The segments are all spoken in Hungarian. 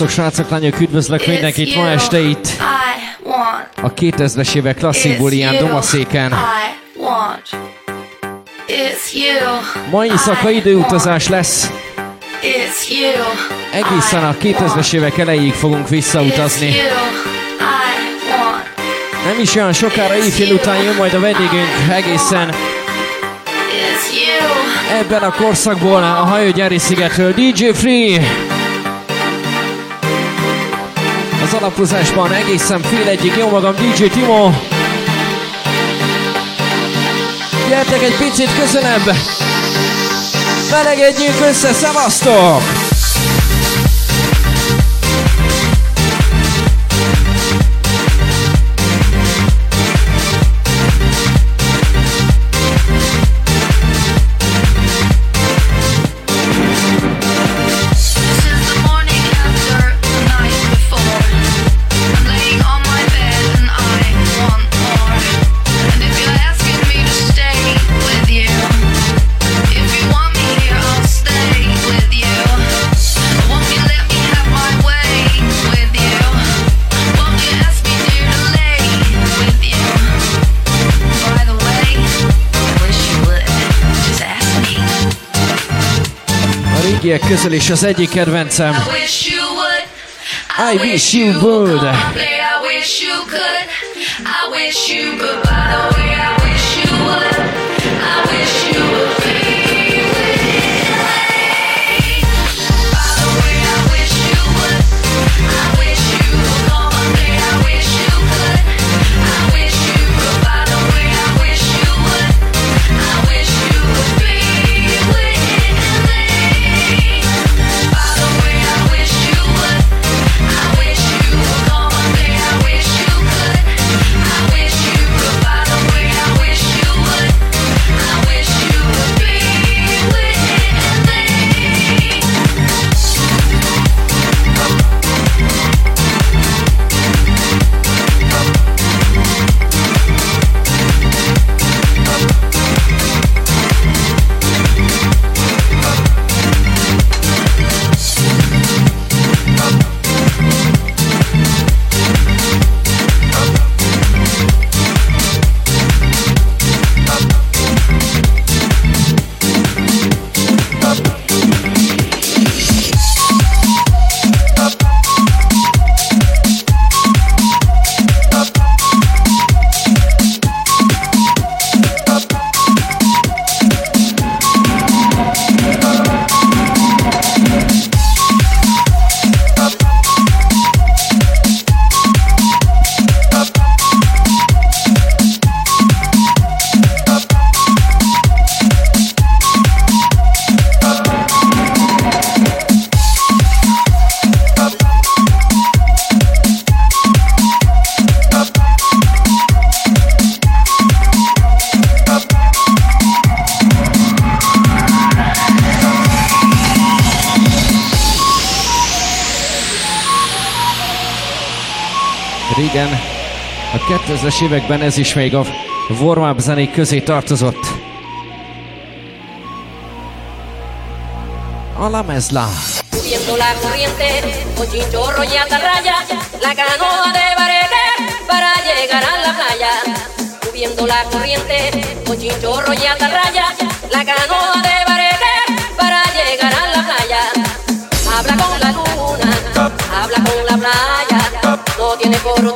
Szevasztok srácok, lányok, üdvözlök mindenkit ma este itt. A 2000-es évek klasszik bulián Domaszéken. Ma éjszaka időutazás lesz. Egészen a 2000-es évek elejéig fogunk visszautazni. Nem is olyan sokára éjfél után jön majd a vendégünk egészen ebben a korszakból a hajógyári szigetről DJ Free. Az alapozásban egészen fél egyik, jó magam DJ Timo. Gyertek egy picit közelebb! Felegedjünk össze, szevasztok! Régiek közül is az egyik kedvencem. I wish you would. I wish you could. I wish you could. By the way, I wish you would. 2000-es években ez is még a warm zenék közé tartozott. A la. Habla con la playa no tiene fortuna,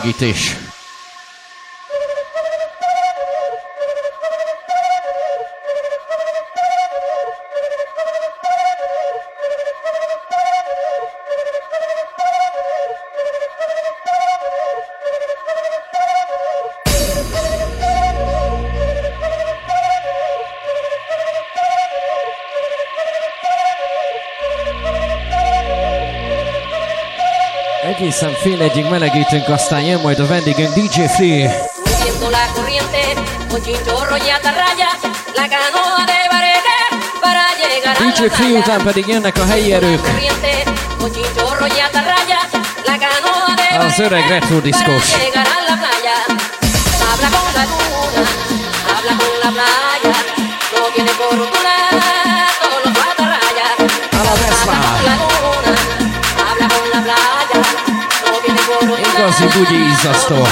szigorúan fél egyig melegítünk, aztán jön majd a vendégünk DJ Free. DJ Free után pedig jönnek a helyi erők. Az öreg retro diszkós. Habla con la luna, habla con la playa, студии «Застор».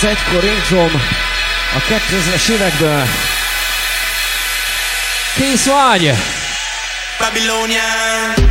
Bugyi izzasztó. Rangom a 2000-es évekből. Kész vagy! Babylonia.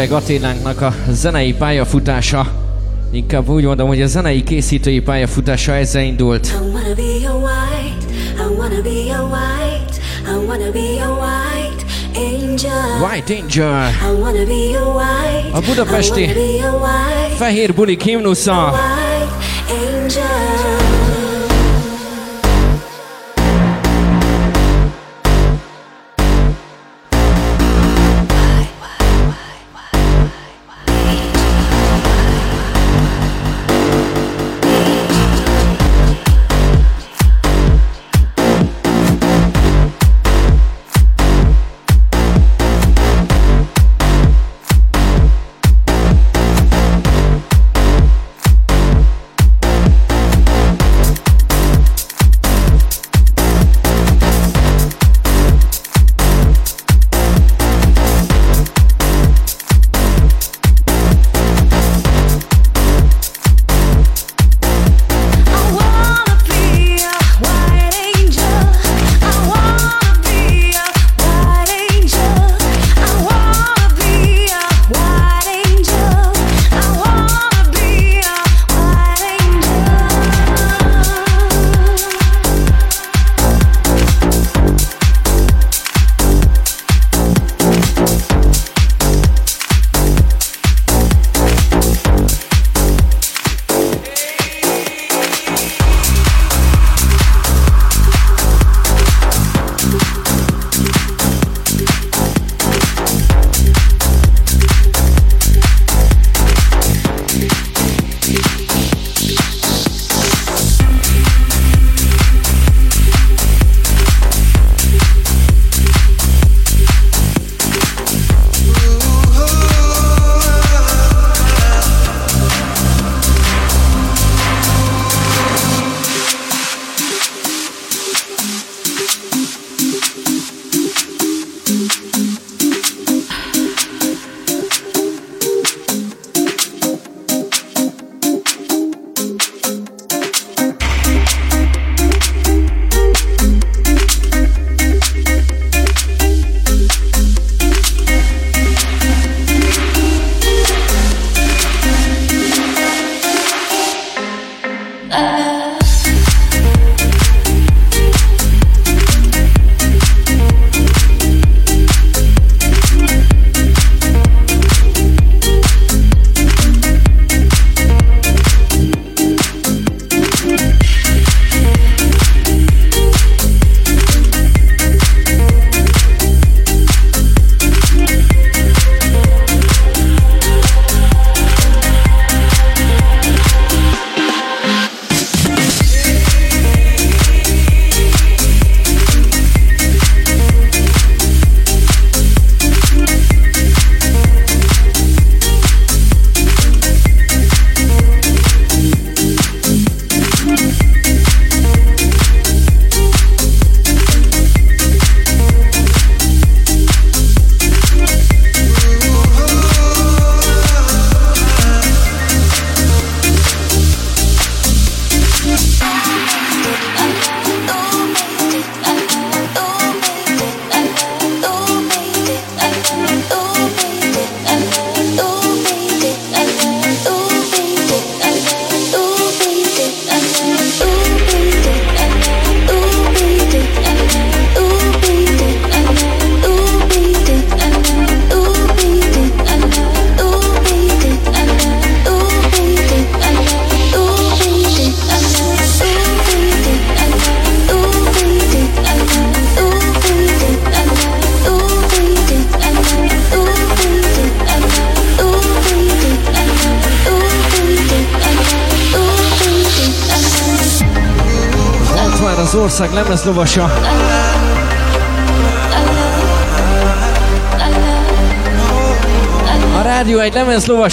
Öreg Attilánknak a zenei pályafutása, inkább úgy mondom, hogy a zenei készítői pályafutása ezzel indult. White Angel. A budapesti Fehér Bulik himnusza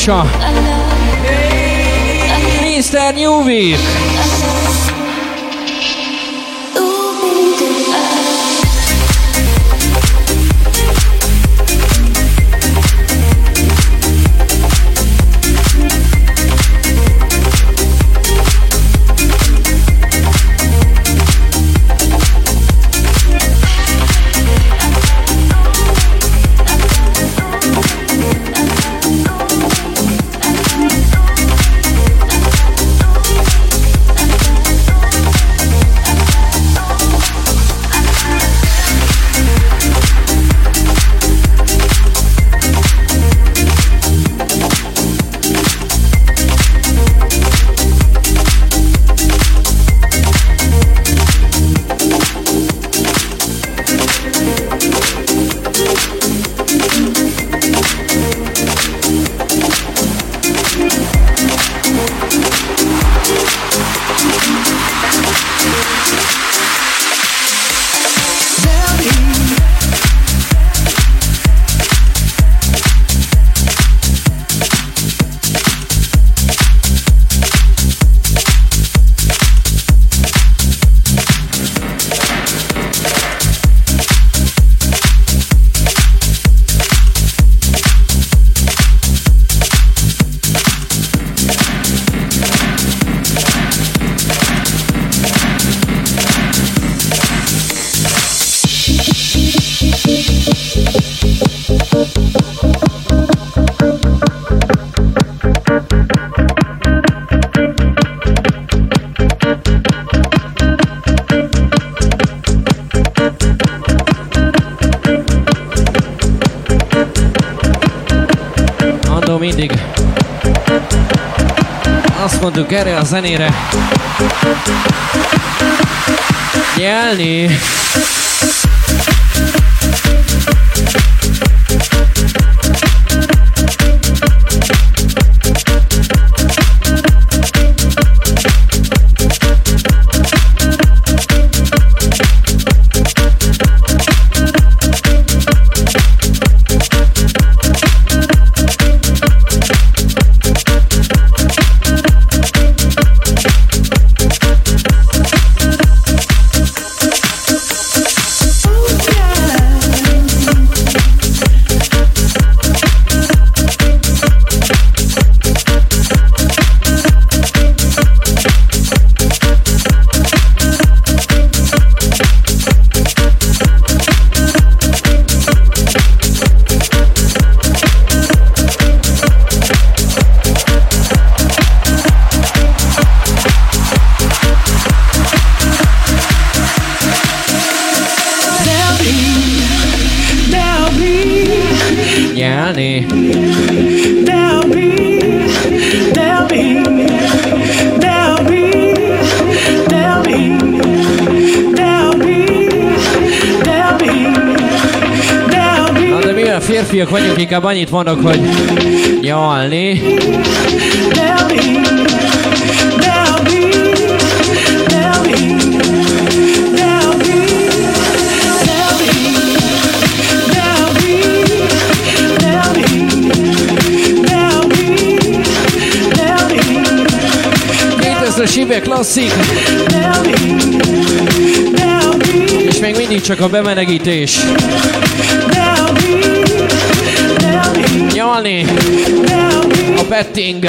Shaw. Zenére. Inkább annyit mondok, hogy nyalni. es évek klasszik. És még mindig csak a bemenegítés. nyalni a betting.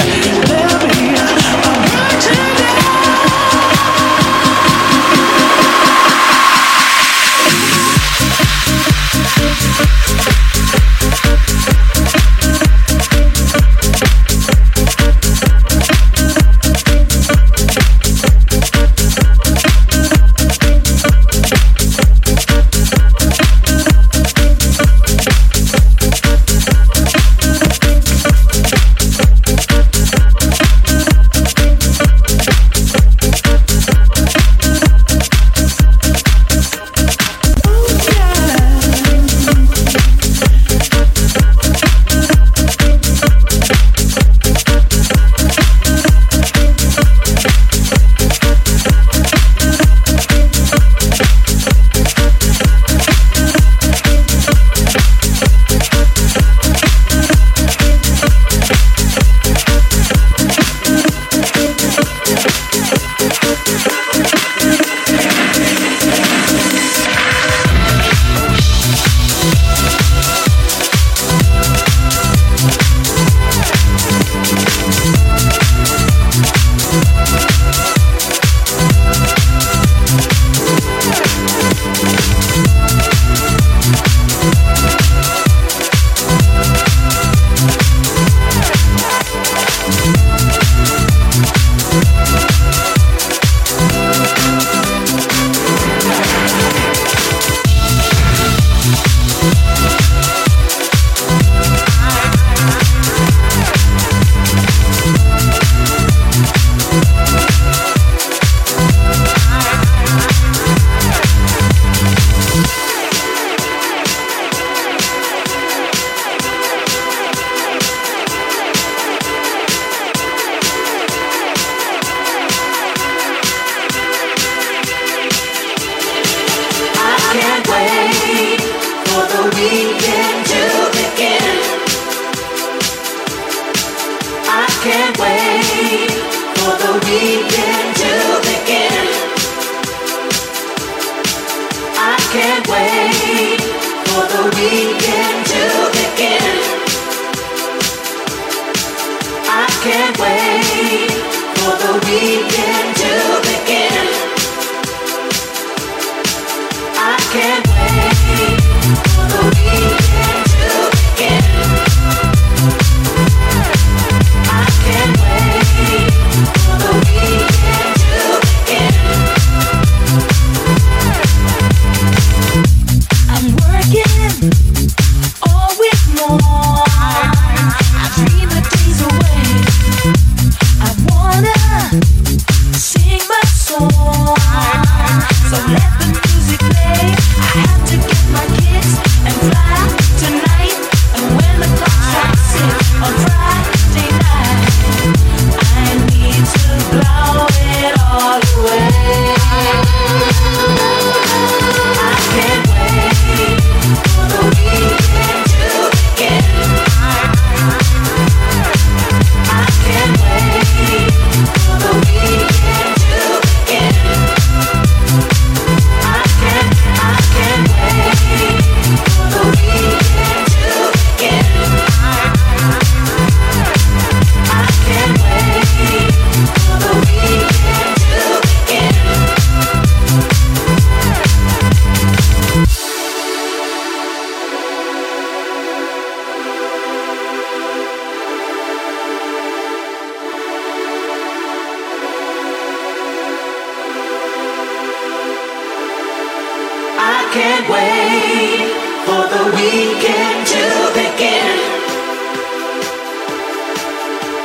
I can't wait for the weekend to begin.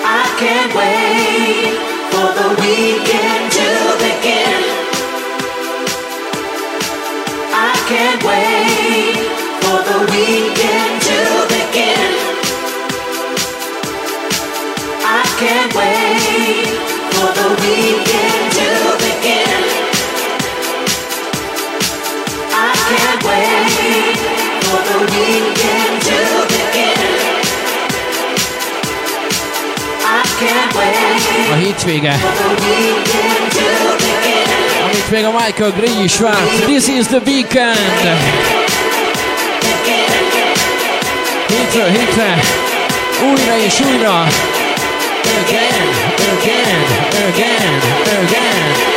I can't wait for the weekend to begin. I can't wait for the weekend. A hétvége. Amit még a Michael Gray is várt. This is the weekend. Hétről hétre. Újra és újra. Again, again, again, again.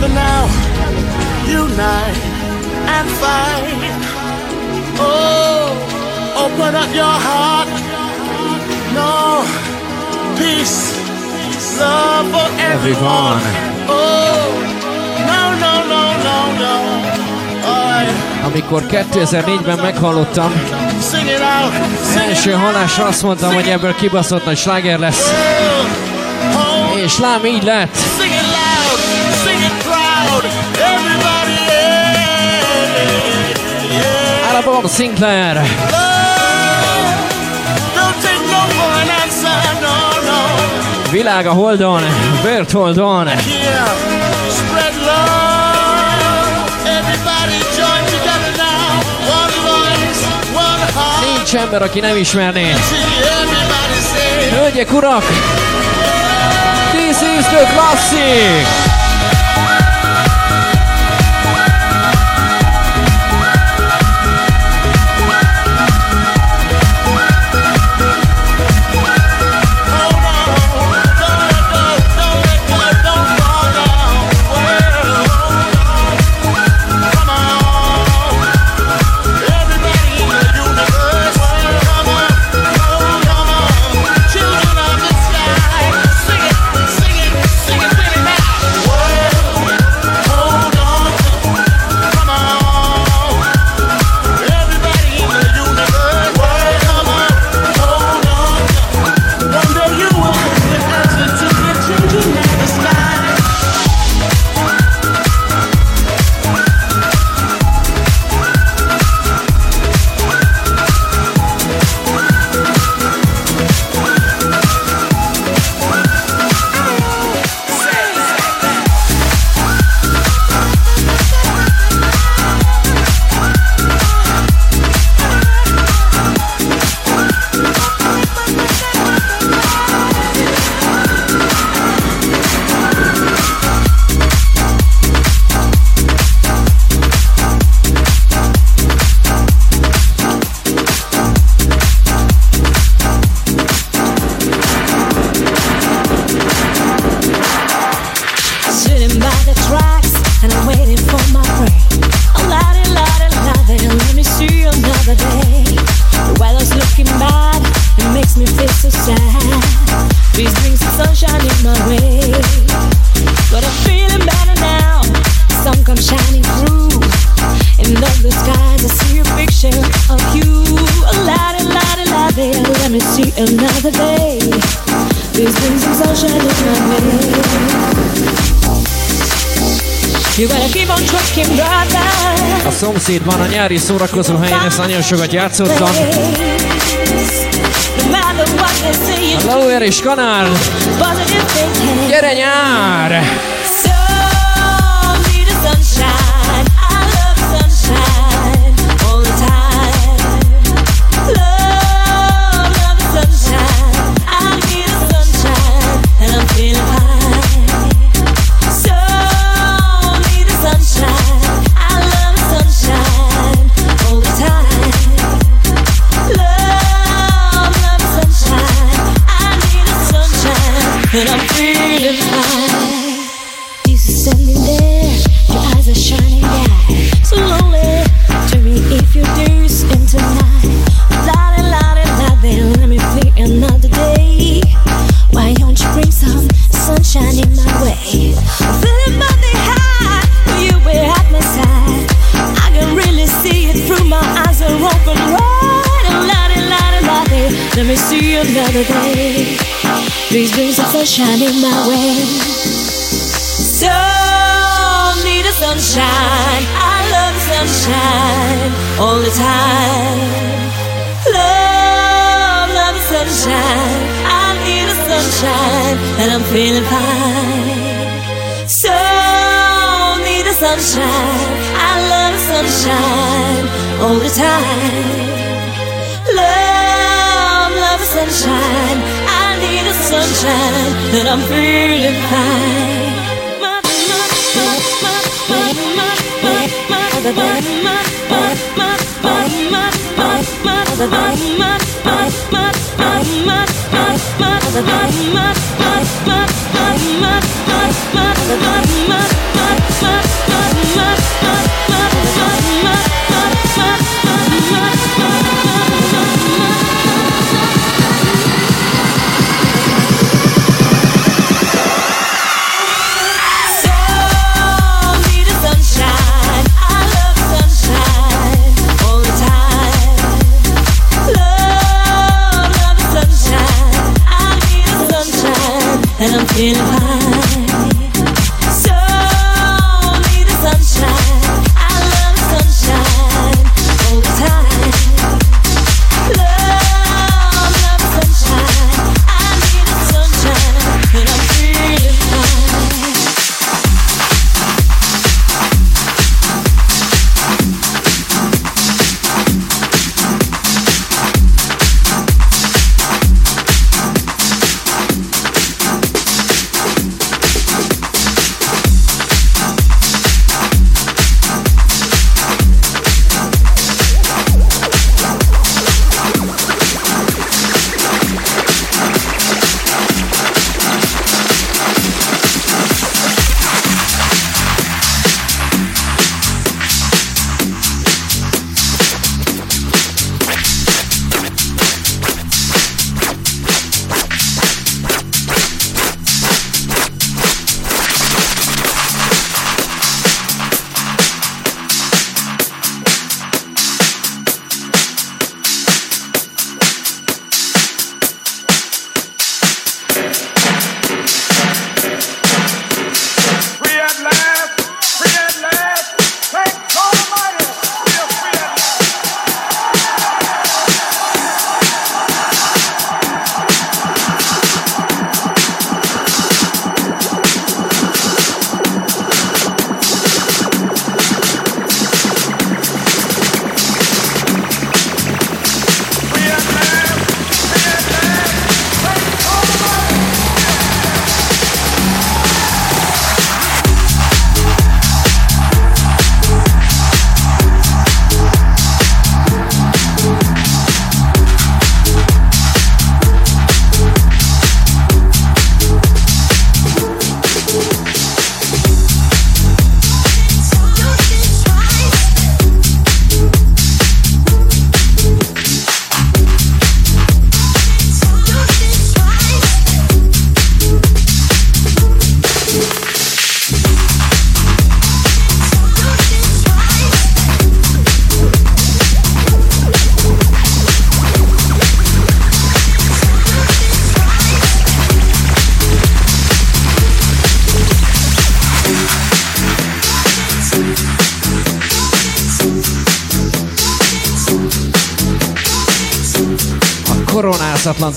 Together now, unite and fight. Oh. Open up your heart. No peace, love for everyone. Oh, no, no, no, no, no. Amikor 2004-ben meghallottam, első halásra azt mondtam, hogy ebből kibaszott nagy sláger lesz. És lám így lett. Love. Everybody join together now. One voice, one heart. Nincs ember, aki nem ismerné. Hölgyek, urak! This is the classic! Nyári szórakozó helyen ezt nagyon sokat játszottam. Lower és Kanál. Gyere nyár! Shining my way. So need the sunshine. I love the sunshine all the time. Love, love the sunshine. I need the sunshine, and I'm feeling fine. So need the sunshine. I love the sunshine all the time. Love sunshine. Need the sunshine, and I'm feeling fine. koronázatlan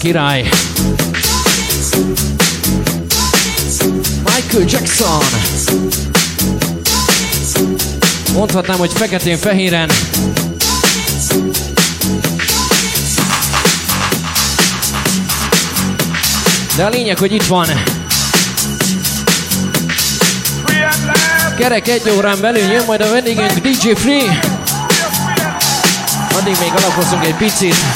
király. Michael Jackson. Mondhatnám, hogy feketén-fehéren. De a lényeg, hogy itt van. Kerek egy órán belül jön majd a vendégünk DJ Free. Addig még alapozunk egy picit.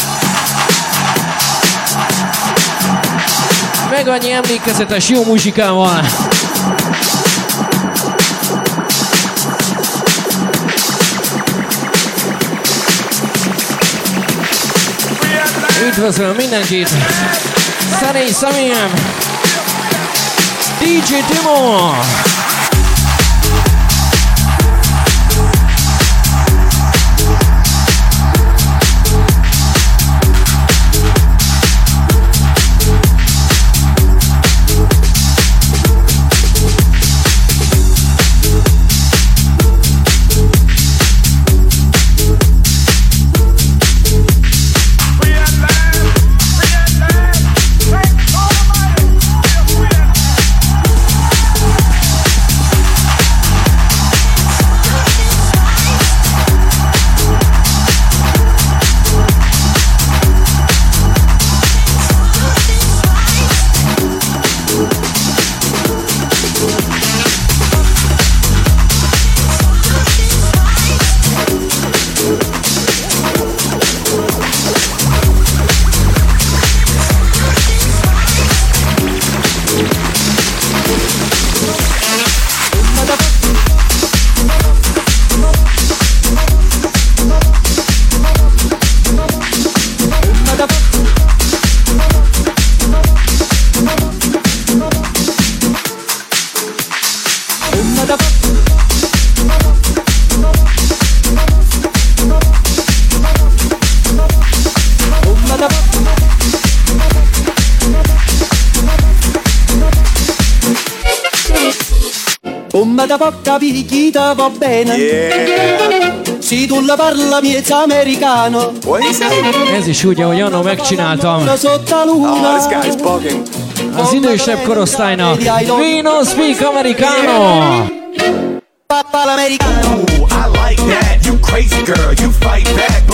Meg annyi emlékezetes jó muzsikával. Üdvözlöm mindenkit! Szerény személyem! DJ Timo! Da porca picchita va bene. Yeah. Si tu la parla miezza americano. Ez is úgy, ahogy annó megcsináltam. Oh. Az idősebb korosztálynak. We don't speak americano! Papà l'americano. I like that. You crazy girl, you fight back,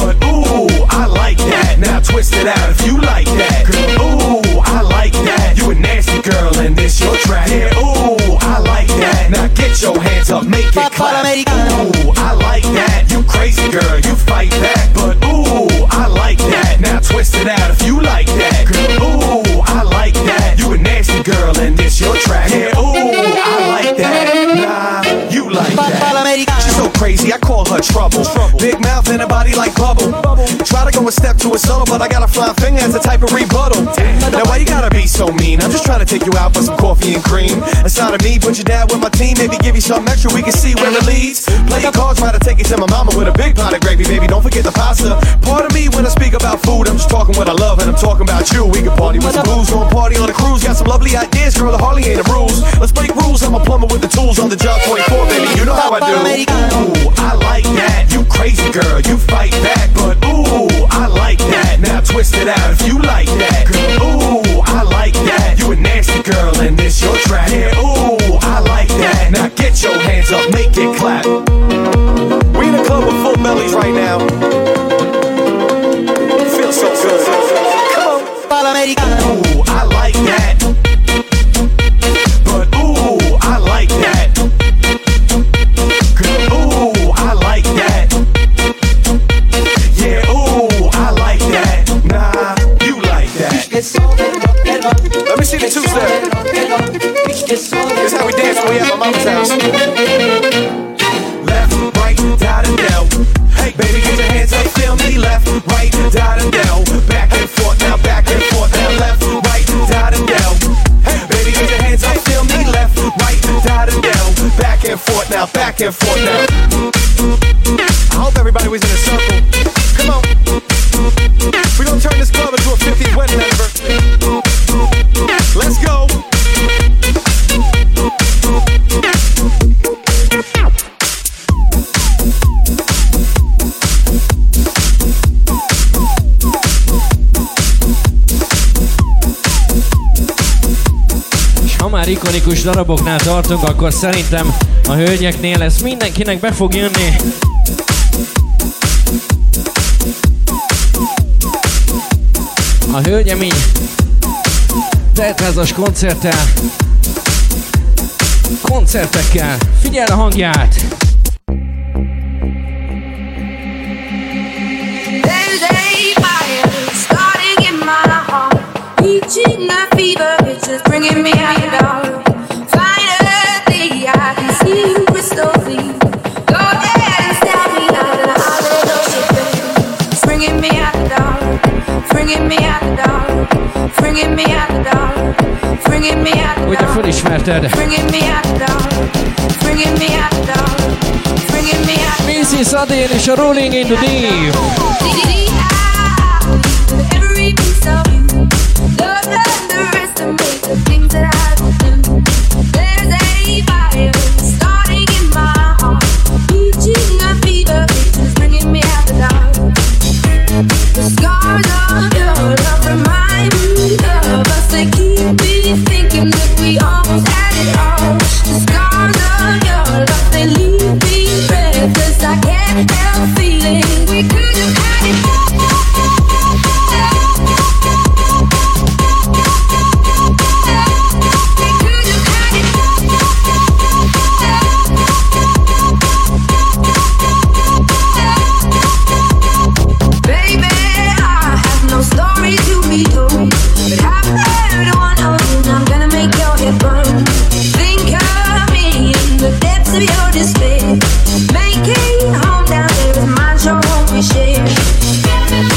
clap. Ooh, I like that. You crazy girl, you fight back, but ooh, I like that. Now twist it out if you like that. Girl, ooh, I like that. You a nasty girl and this your track. Yeah, ooh, I like that. Nah, you like that. She's so crazy, I call her trouble. trouble. Big mouth and a body like bubble. bubble. Try to go a step to a subtle, but I got a flying finger as a type of rebuttal. Now why you gotta be so mean? I'm just trying to take you out for some coffee and cream. Aside of me, put you down with my team, maybe give you some extra, we can see where it leads. Play your cards, try to take it to my mama with a big pot of gravy, baby. Don't forget the pasta. Part of me when I speak about food, I'm just talking what I love, and I'm talking about you. We can party with some booze, go and party on a cruise. Got some lovely ideas, girl. The Harley ain't a rules. Let's break rules. I'm a plumber with the tools on the job 24, baby. You know how I do. Ooh, I like that. You crazy girl, you fight back, but ooh, I like that. Now twist it out if you like that. Girl, Clap. Ikonikus daraboknál tartunk, akkor szerintem a hölgyeknél ez mindenkinek be fog jönni. A hölgyemény teltházas koncerttel, koncertekkel, figyel a hangját! Dark. Bringing me out the bringing me out the bringing me out Missy Sadin a Rolling in the Deep! Thank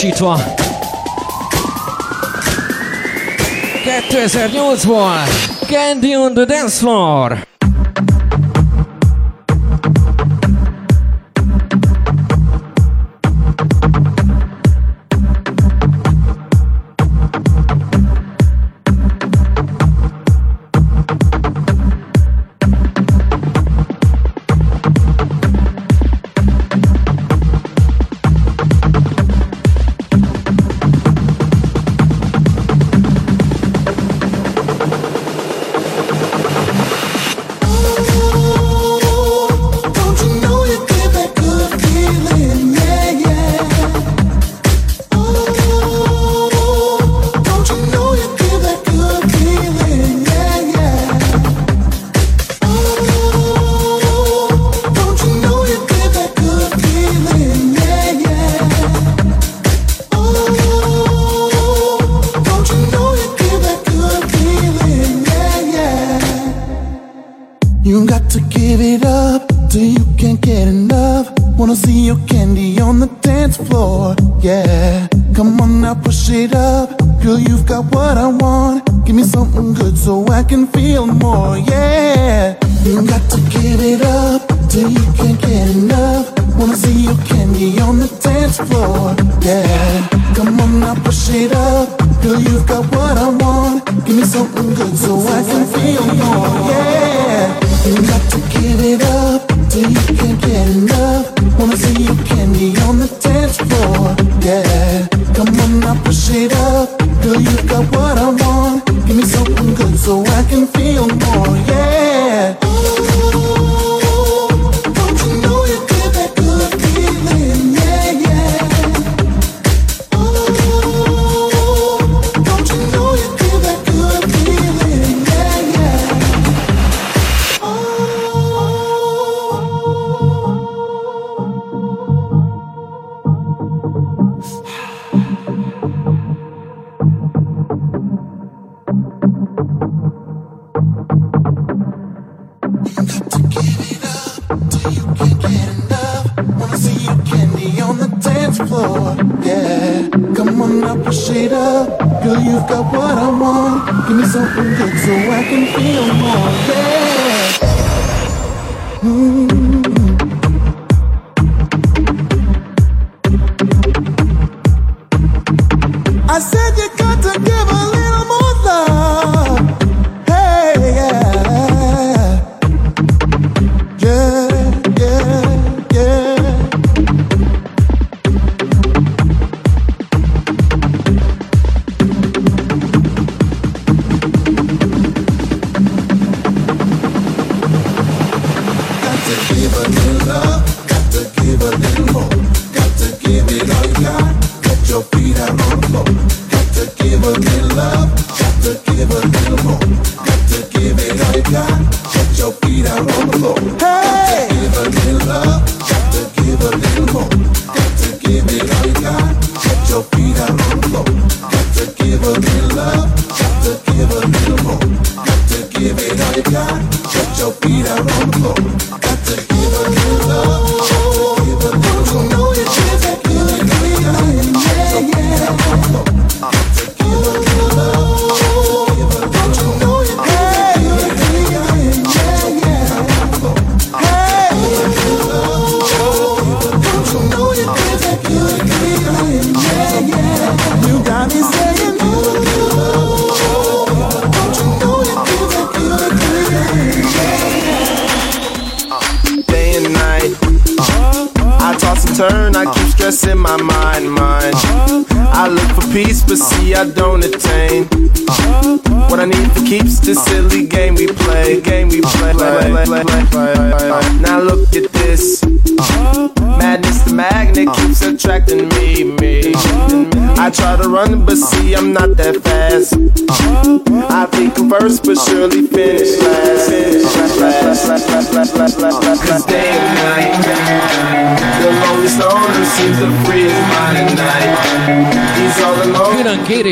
klubosítva. 2008-ból Candy on the Dance Floor.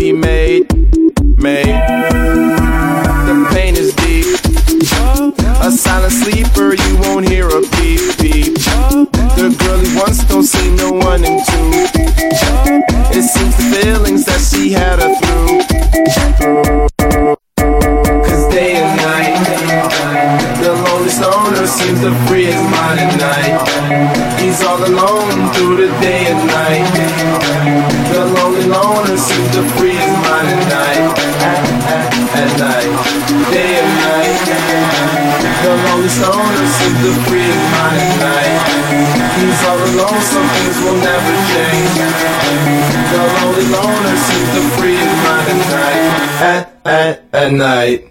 he made. night.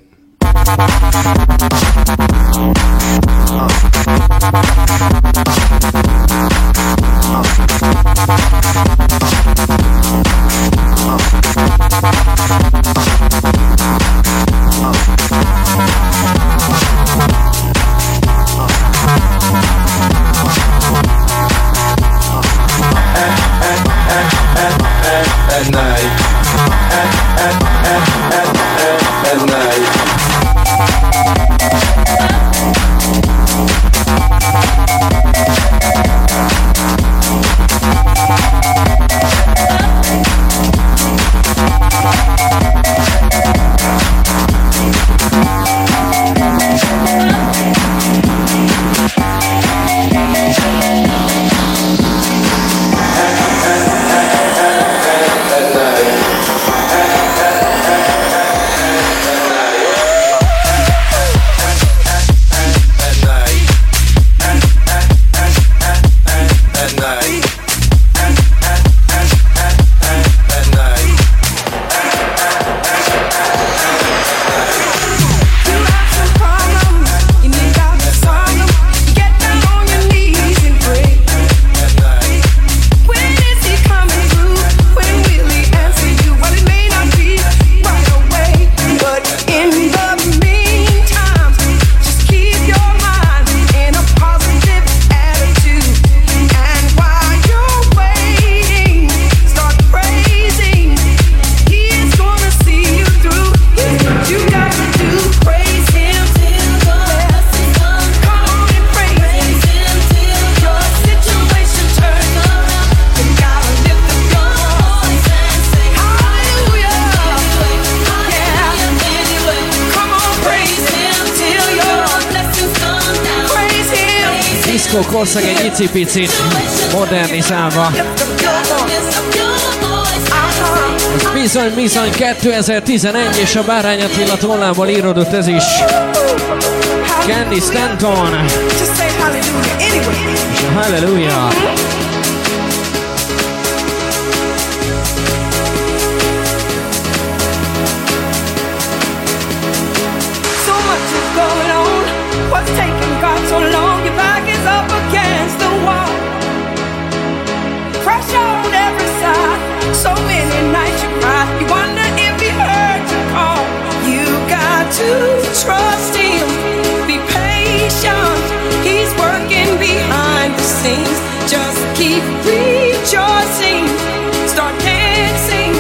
picit modernizálva. Ez bizony, bizony 2011 és a Bárány Attila tollából íródott ez is. Candy Stanton. És a Hallelujah. What's taking God so long? Keep rejoicing. Start dancing.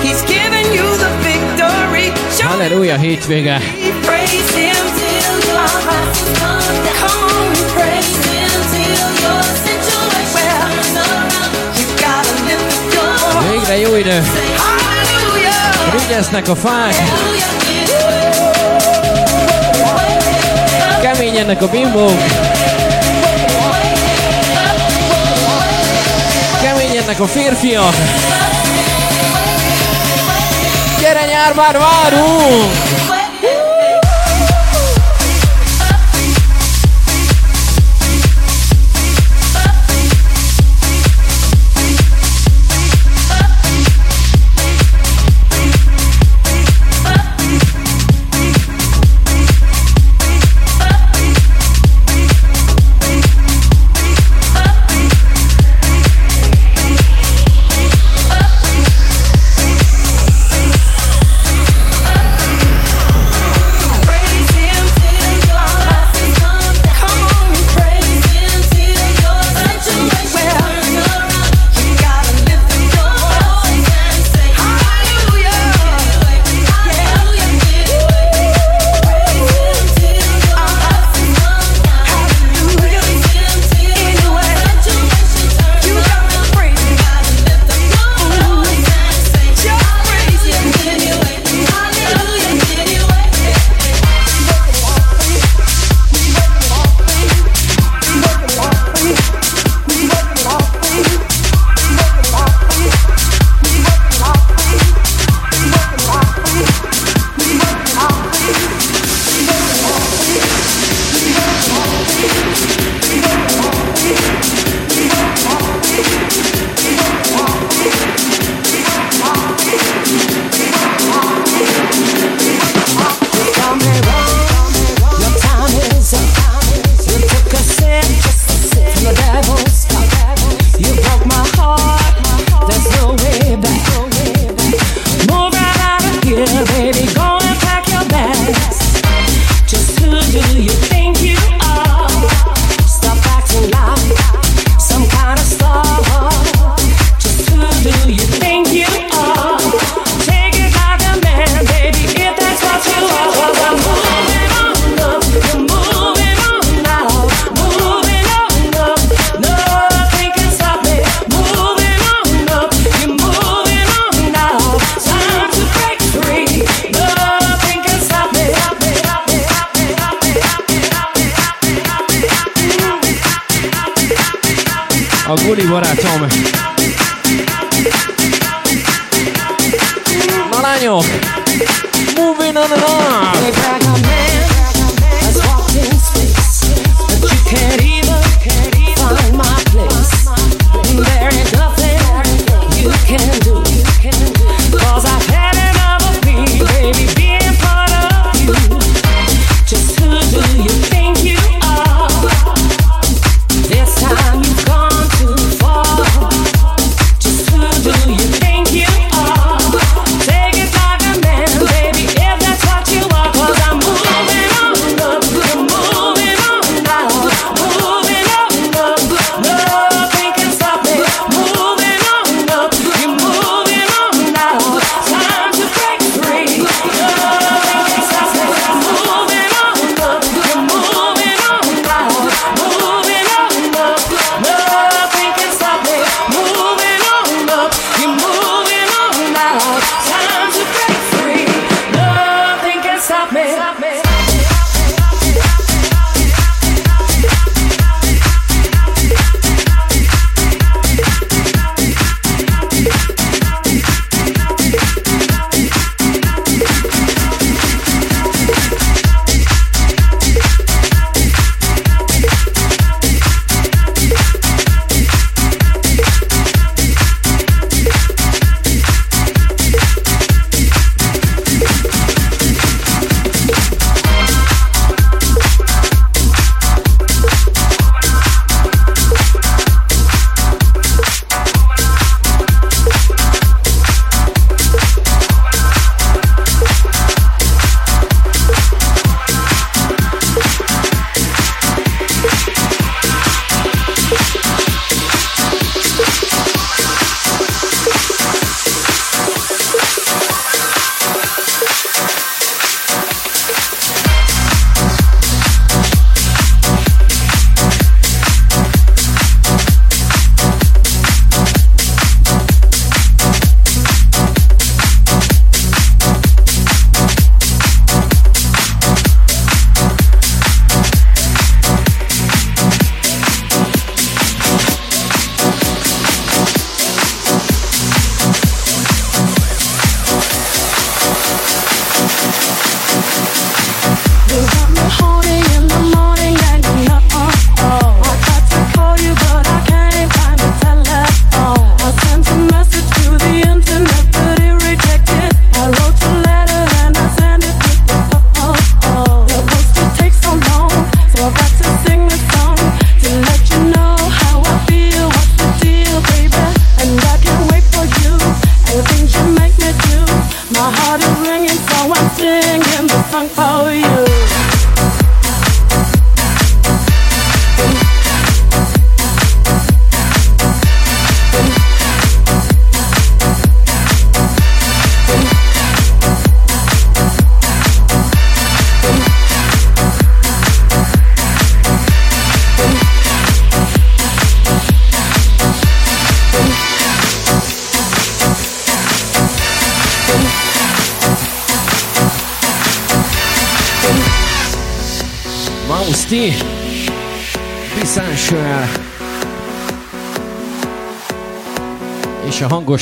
He's giving you the victory. Show Halleluja hétvége. praise him till your heart Come on, praise him till your situation turns around. You gotta lift your Végre jó idő. Hallelujah. Rigyesznek a fák. Keményennek a bimbók. Diana con Firfion. Jeremiah Barbaru.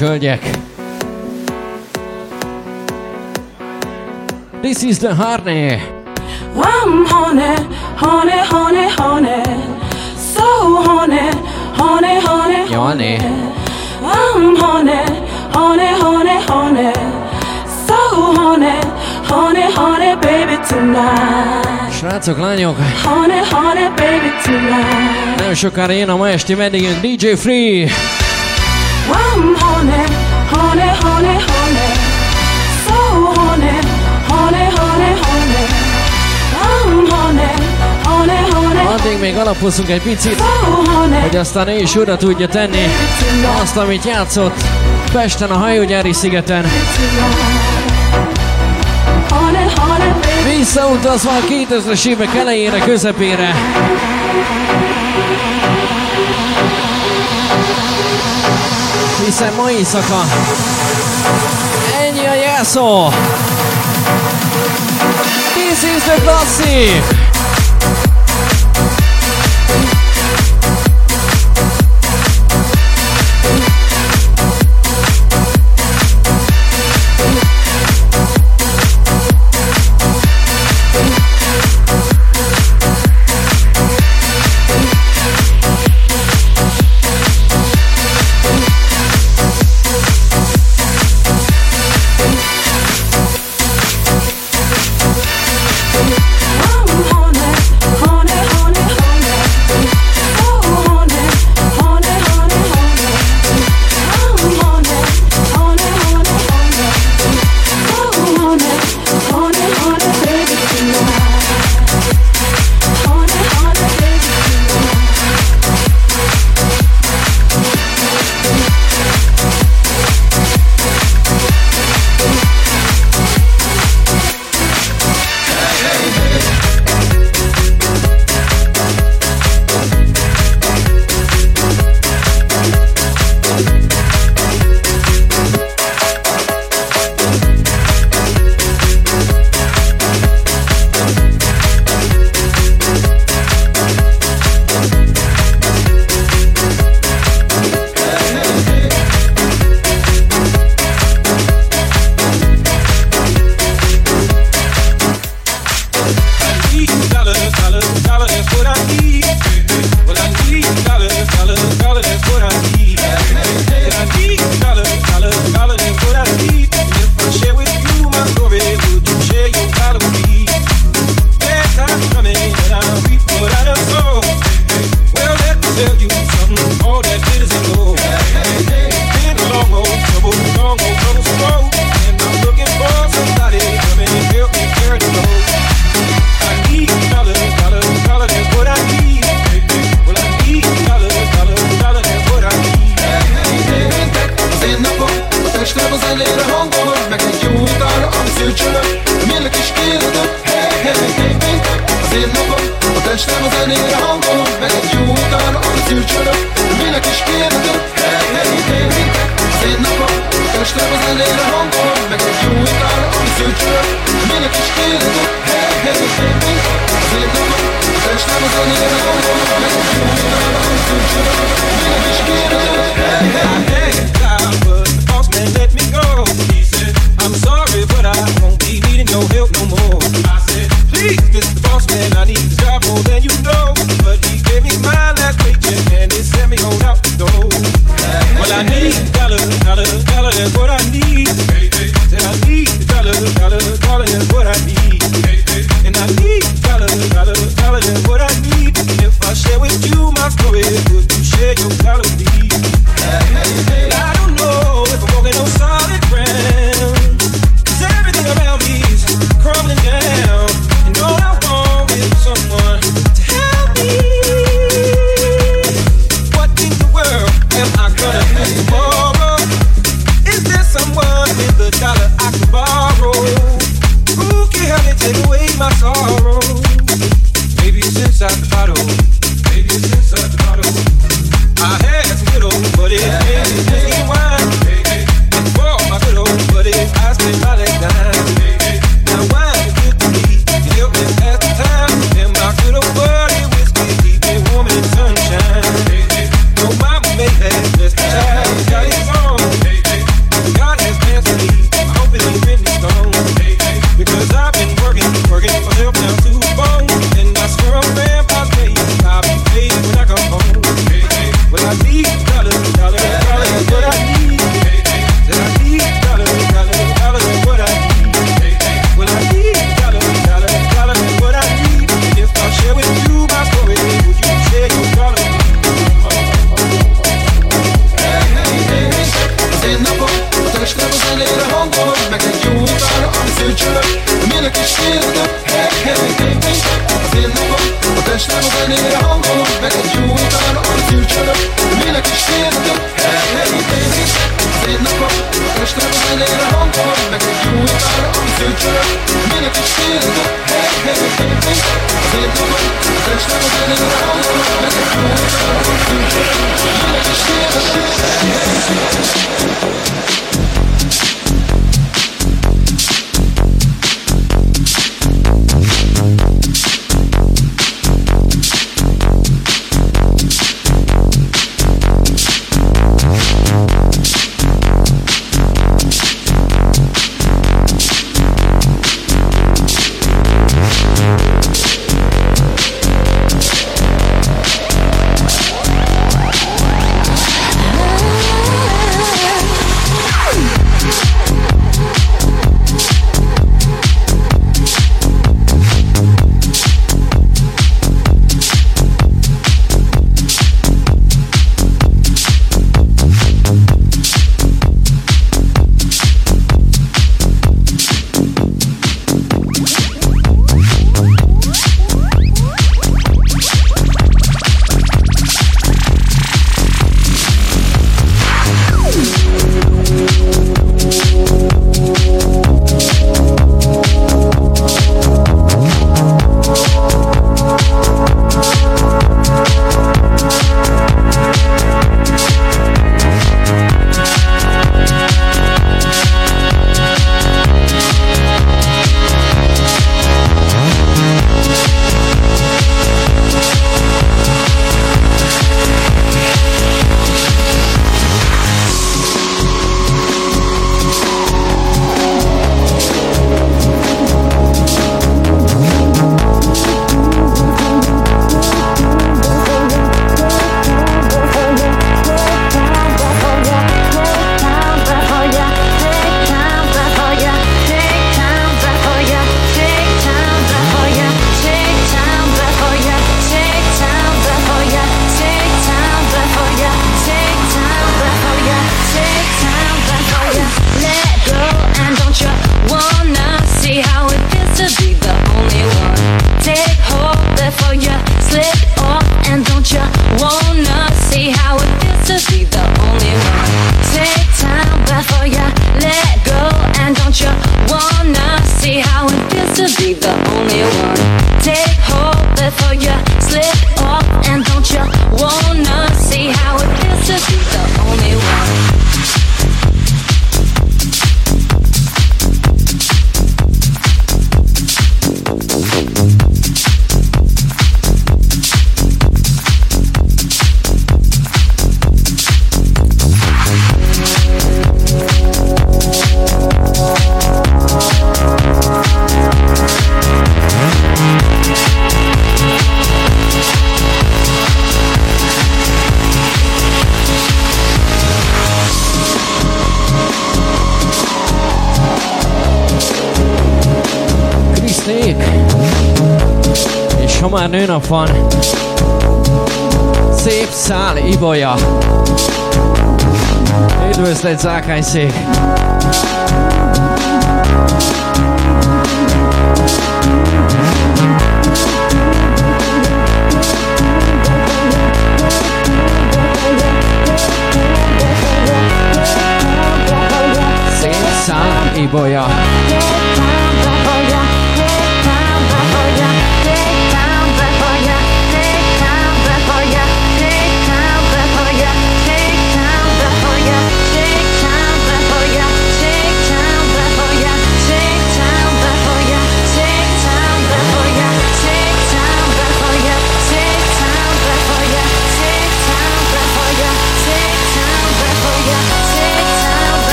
Hölgyek. This is the Harney. I'm honey, honey, honey, honey. So honey, honey, honey, honey. I'm honey, honey, honey, honey. So honey, honey, honey, baby tonight. Srácok, lányok, Honey, honey, baby tonight. nem sokára jön a ma esti vendégünk DJ Free. Még alapozunk egy picit, hogy aztán ő is oda tudja tenni azt, amit játszott Pesten a hajógyári szigeten. Visszautazva a 2000-es évek elejére, közepére. Hiszen ma éjszaka ennyi a jelszó. This is the classic.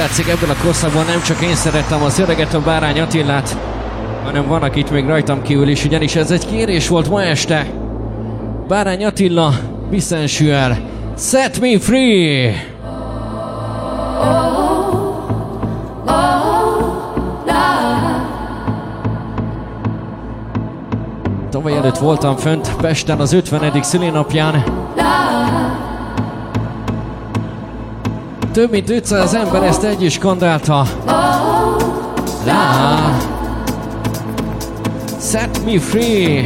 látszik ebből a korszakban nem csak én szerettem az öreget, a Bárány Attilát, hanem van, akit még rajtam kívül is, ugyanis ez egy kérés volt ma este. Bárány Attila, Viszensüel, Set Me Free! Tavaly előtt voltam fönt Pesten az 50. szülinapján. több mint 500 ember ezt egy is kandálta. Set me free.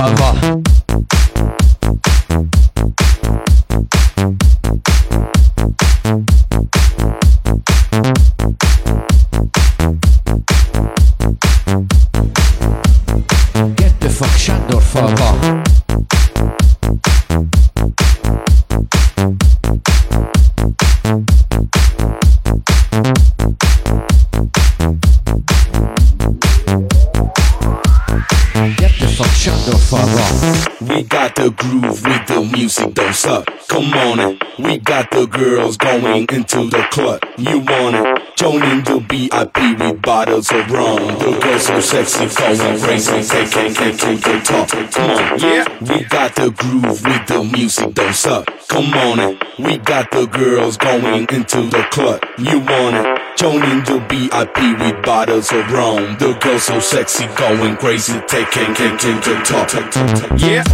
Bye bye. Got the groove with the music don't suck. Come on it. We got the girls going into the club. You want it? Joining the VIP with bottles of rum. The girls so sexy, going crazy, taking it to the top. Come on, yeah. We got the groove with the music don't suck. Come on it. We got the girls going into the club. You want it? Joining the VIP with bottles of rum. The girls so sexy, going crazy, taking it to the top. Yeah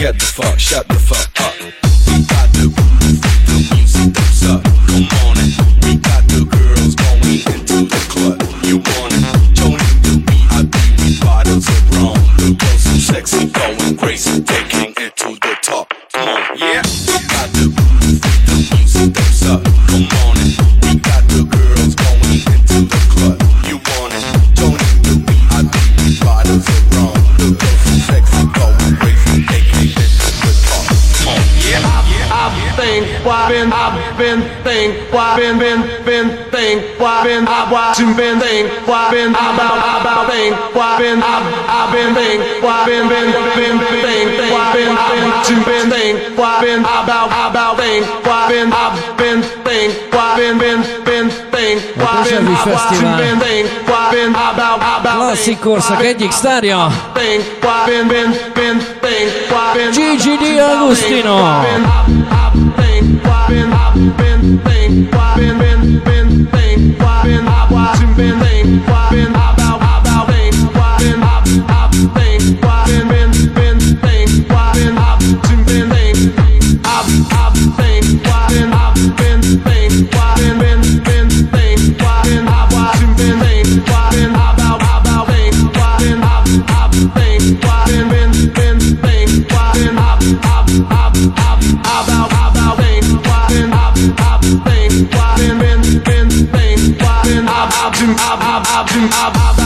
get the fuck, shut the fuck up. Going crazy, taking it to the top. Come on, yeah. We got the the. Come on. We got the girls going into the club. You want it? Joining the going crazy, taking it to the top. Come on, yeah. I've been, I've been, been, been, been, think, why been, I've watching, been, think, why been, about, about, think, why been, I've, I've been, think, why been, been, been, think, why been, I've watching, been, think, why been, about, about, think, why been, I've been, think, why been, been, been, think, why been, I've watching, Fesztivál. been, think, why been, about, about, Klasszik korszak egyik sztárja! think, why been, been, been, think, why been, Gigi Di Agostino! I've I, I,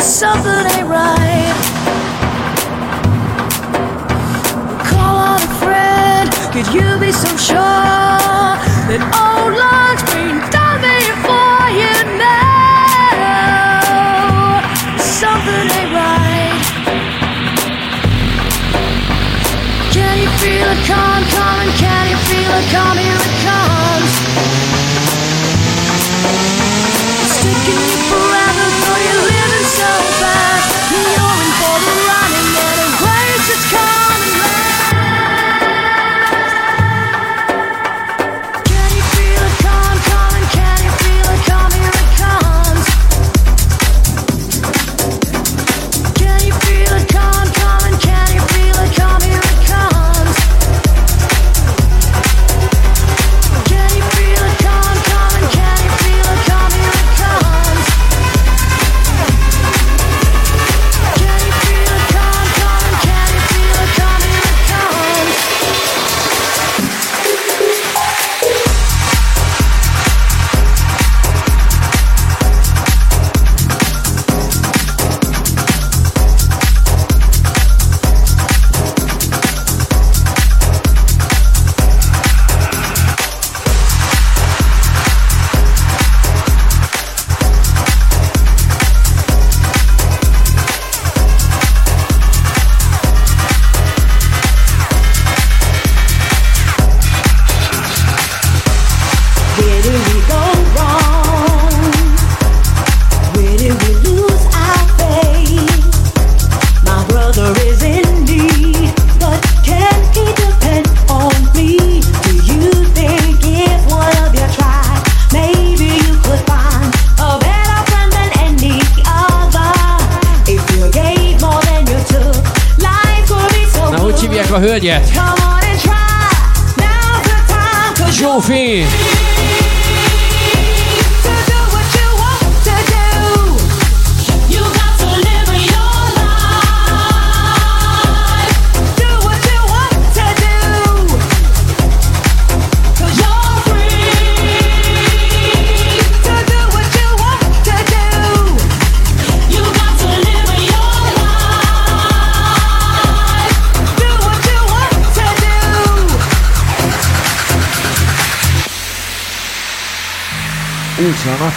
something ain't right. Call on a friend, could you be so sure that old done before you? Something ain't right. Can you feel it coming? Can you feel it coming? you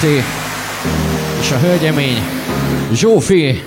Máté és a hölgyemény Zsófi.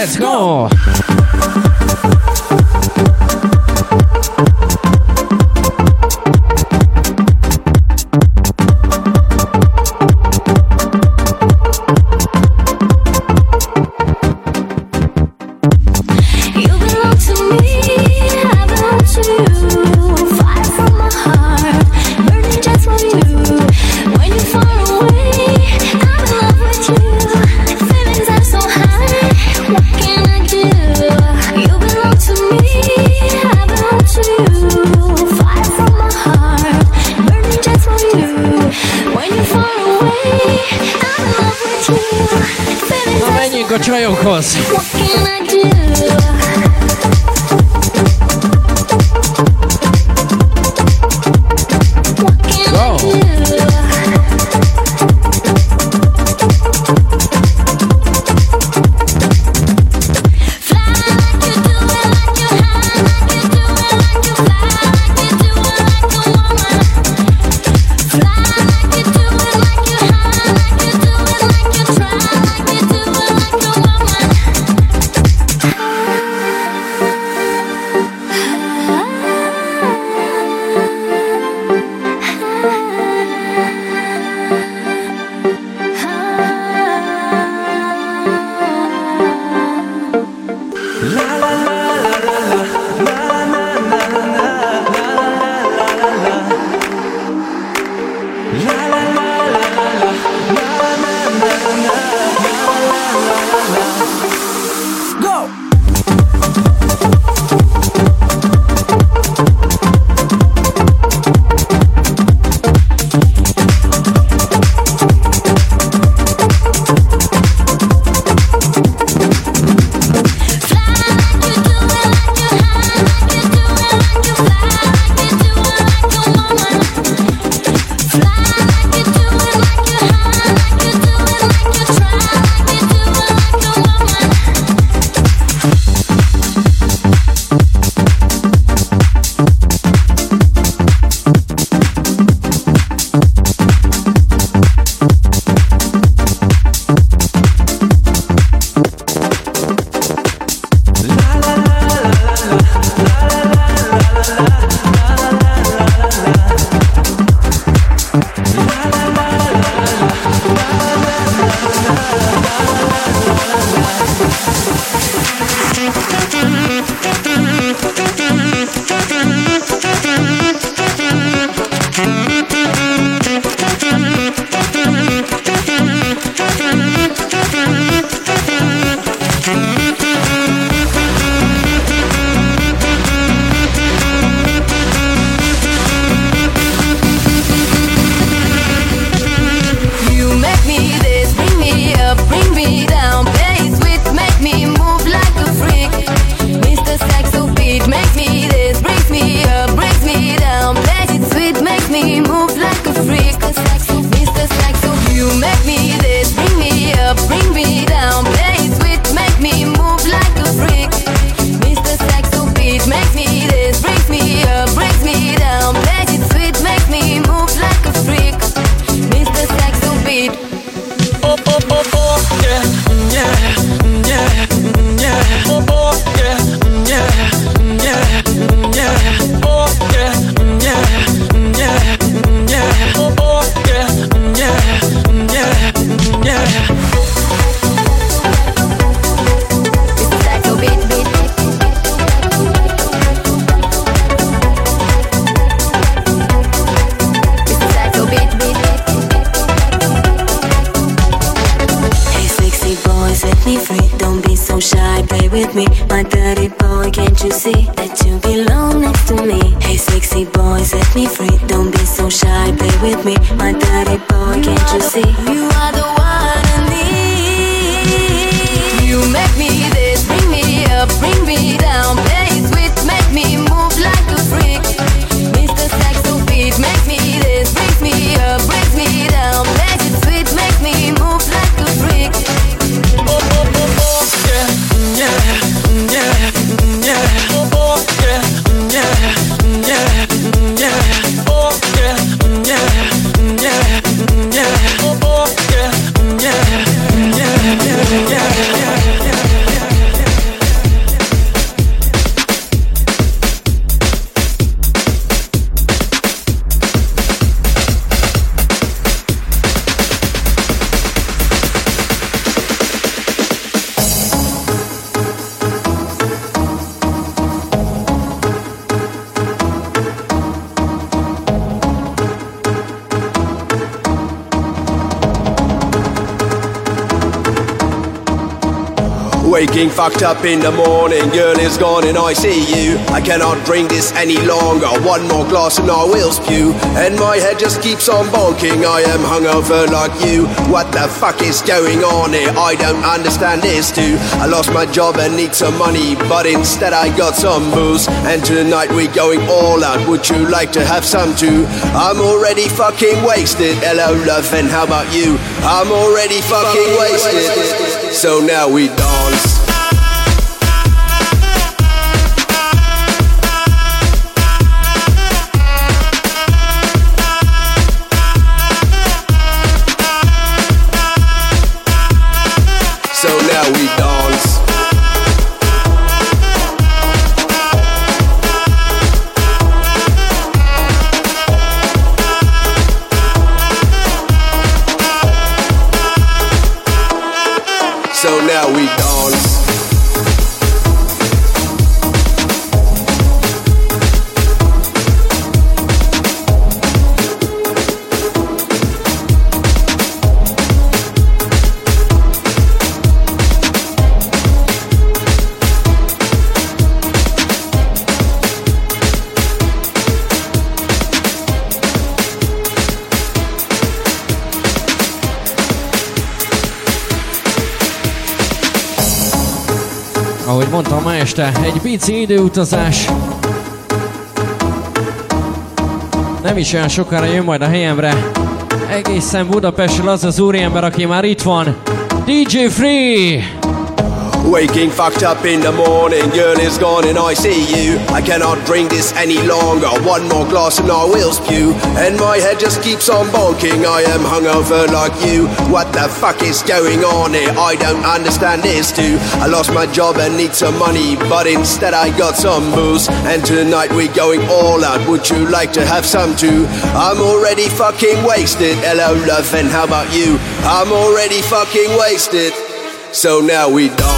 Let's go. Waking fucked up in the morning, girl is gone and I see you. I cannot drink this any longer. One more glass and I will spew. And my head just keeps on bonking. I am hungover like you. What the fuck is going on here? I don't understand this too. I lost my job and need some money, but instead I got some booze. And tonight we're going all out. Would you like to have some too? I'm already fucking wasted. Hello, love, and how about you? I'm already fucking wasted. So now we dance. Este, egy pici időutazás. Nem is olyan sokára jön majd a helyemre. Egészen Budapestről az az úriember, aki már itt van. DJ Free! Waking fucked up in the morning, girl is gone and I see you. I cannot drink this any longer. One more glass and I will spew. And my head just keeps on bonking. I am hungover like you. What the fuck is going on here? I don't understand this too. I lost my job and need some money, but instead I got some booze. And tonight we're going all out. Would you like to have some too? I'm already fucking wasted. Hello, love, and how about you? I'm already fucking wasted. So now we dance.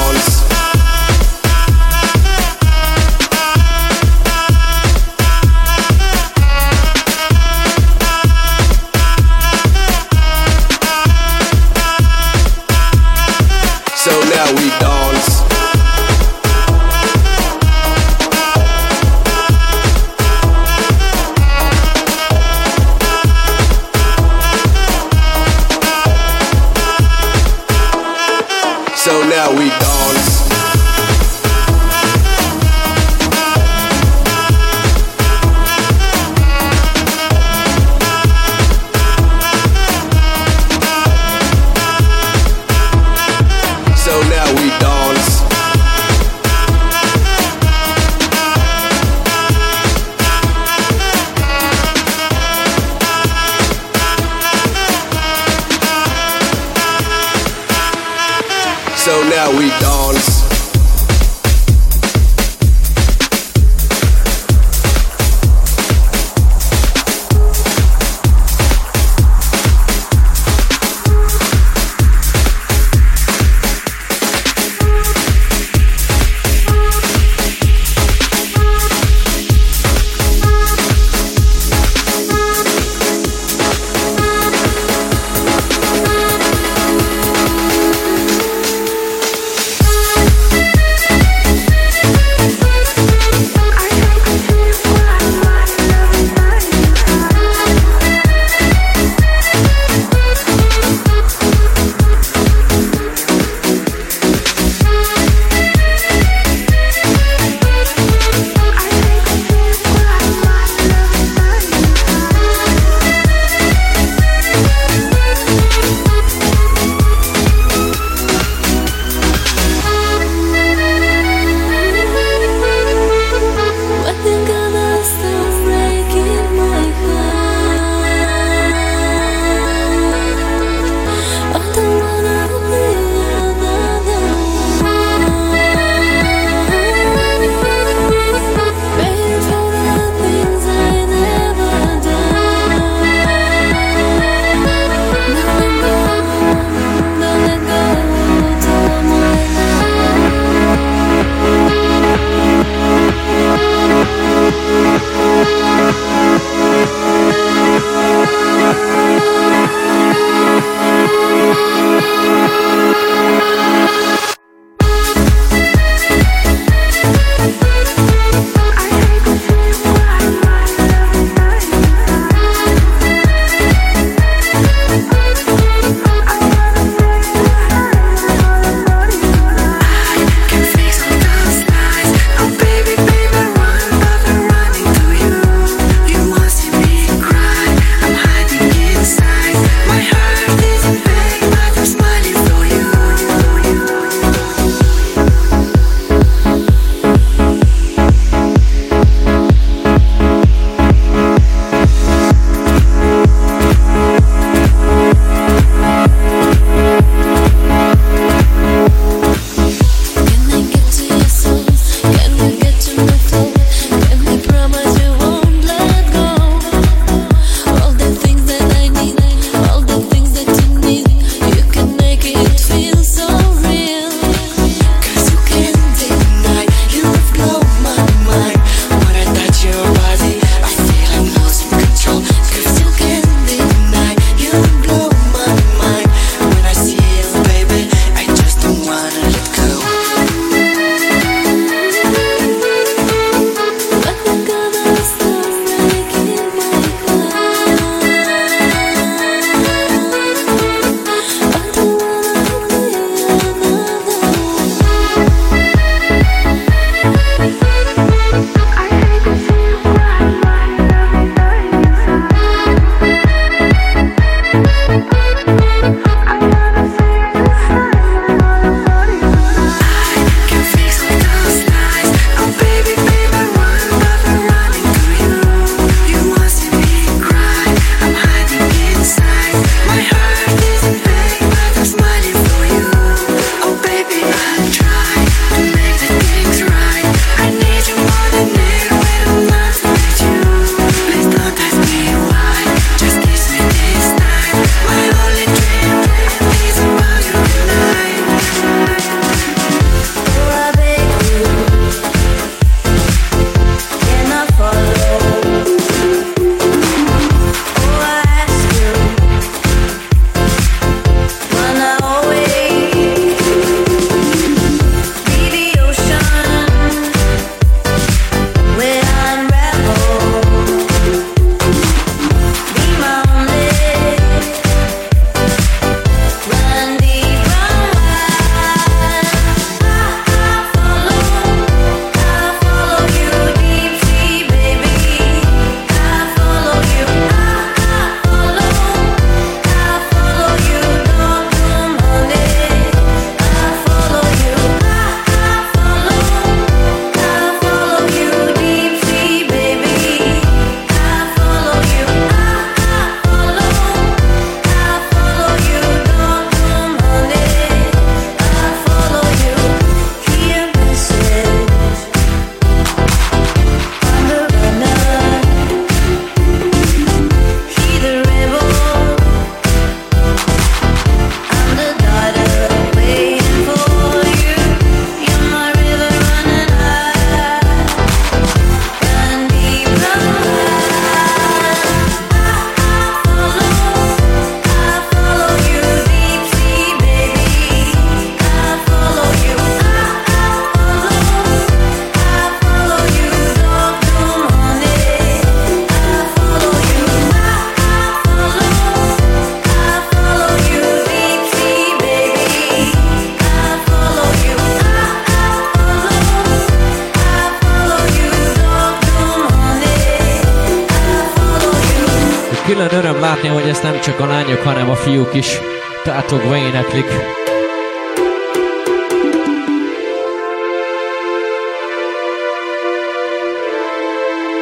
Fiúk is tátogva éneklik.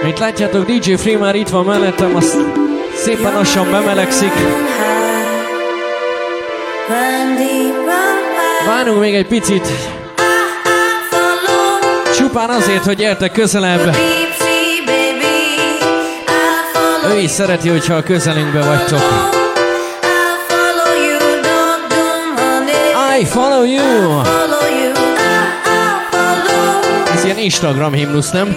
Mint látjátok, DJ Free már itt van mellettem, azt szépen lassan bemelegszik. Várunk még egy picit. Csupán azért, hogy gyertek közelebb. Ő is szereti, hogyha a közelünkbe vagytok. I follow you. Ez ilyen Instagram himnusz, nem?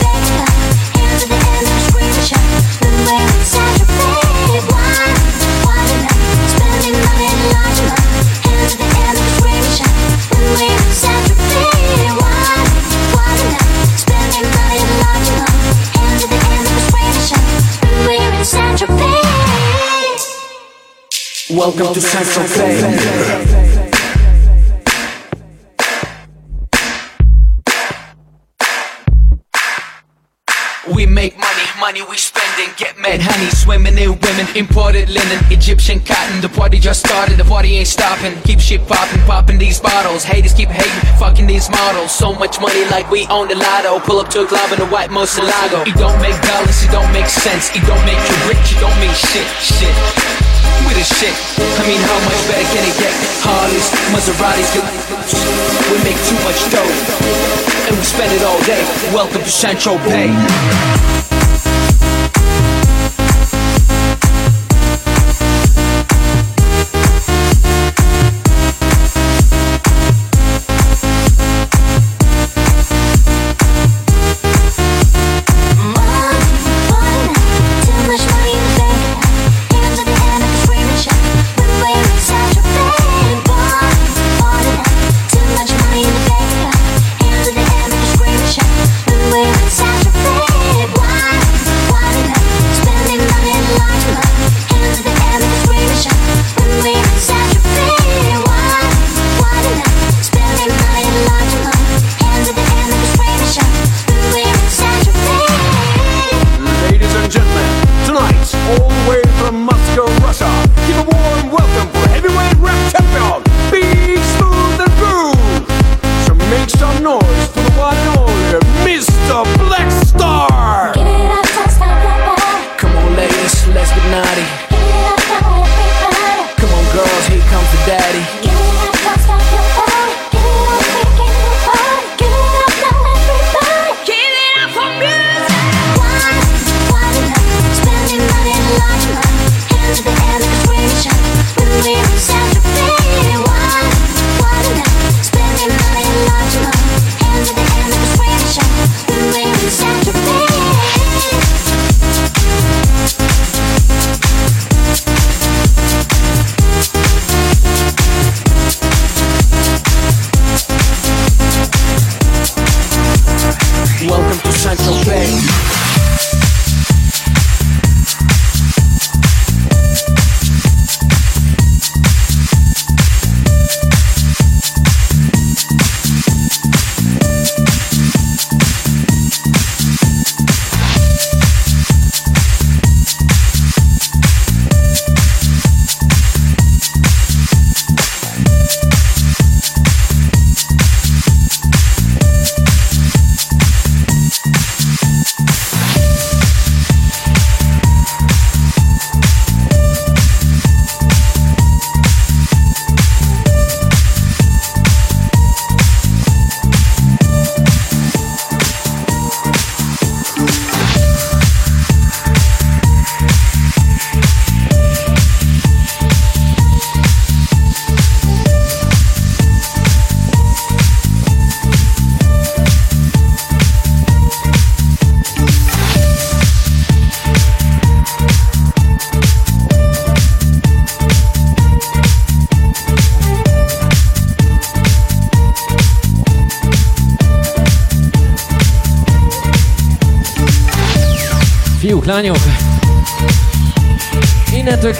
Welcome to Central Bay. We make money, money we spend and Get mad honey, swimming in women, imported linen, Egyptian cotton. The party just started, the party ain't stopping. Keep shit popping, popping these bottles. Haters keep hating, fucking these models. So much money like we own the lotto. Pull up to a club in a white Moselago. It don't make dollars, it don't make sense. It don't make you rich, it don't mean shit, shit. We the shit. I mean, how much better can it get? Harleys, Maseratis, we make too much dough, and we spend it all day. Welcome to Central Bay.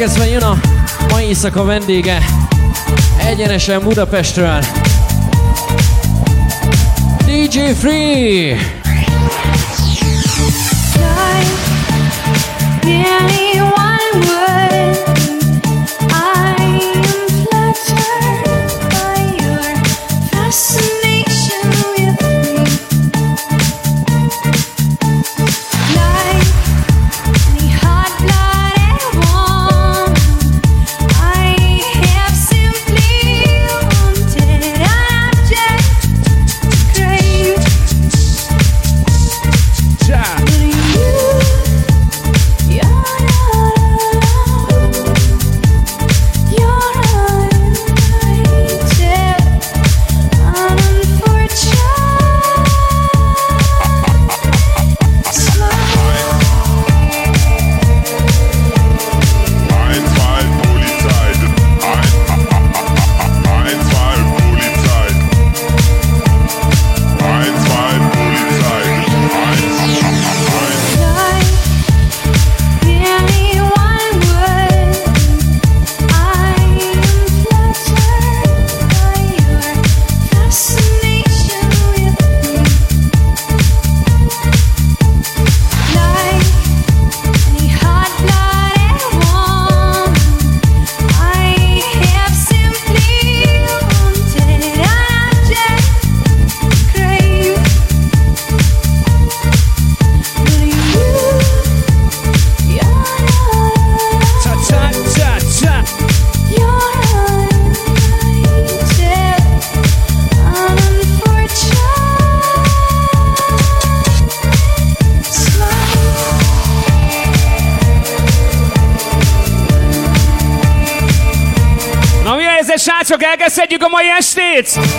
Következve jön a mai éjszaka vendége, egyenesen Budapestről. DJ Free! It's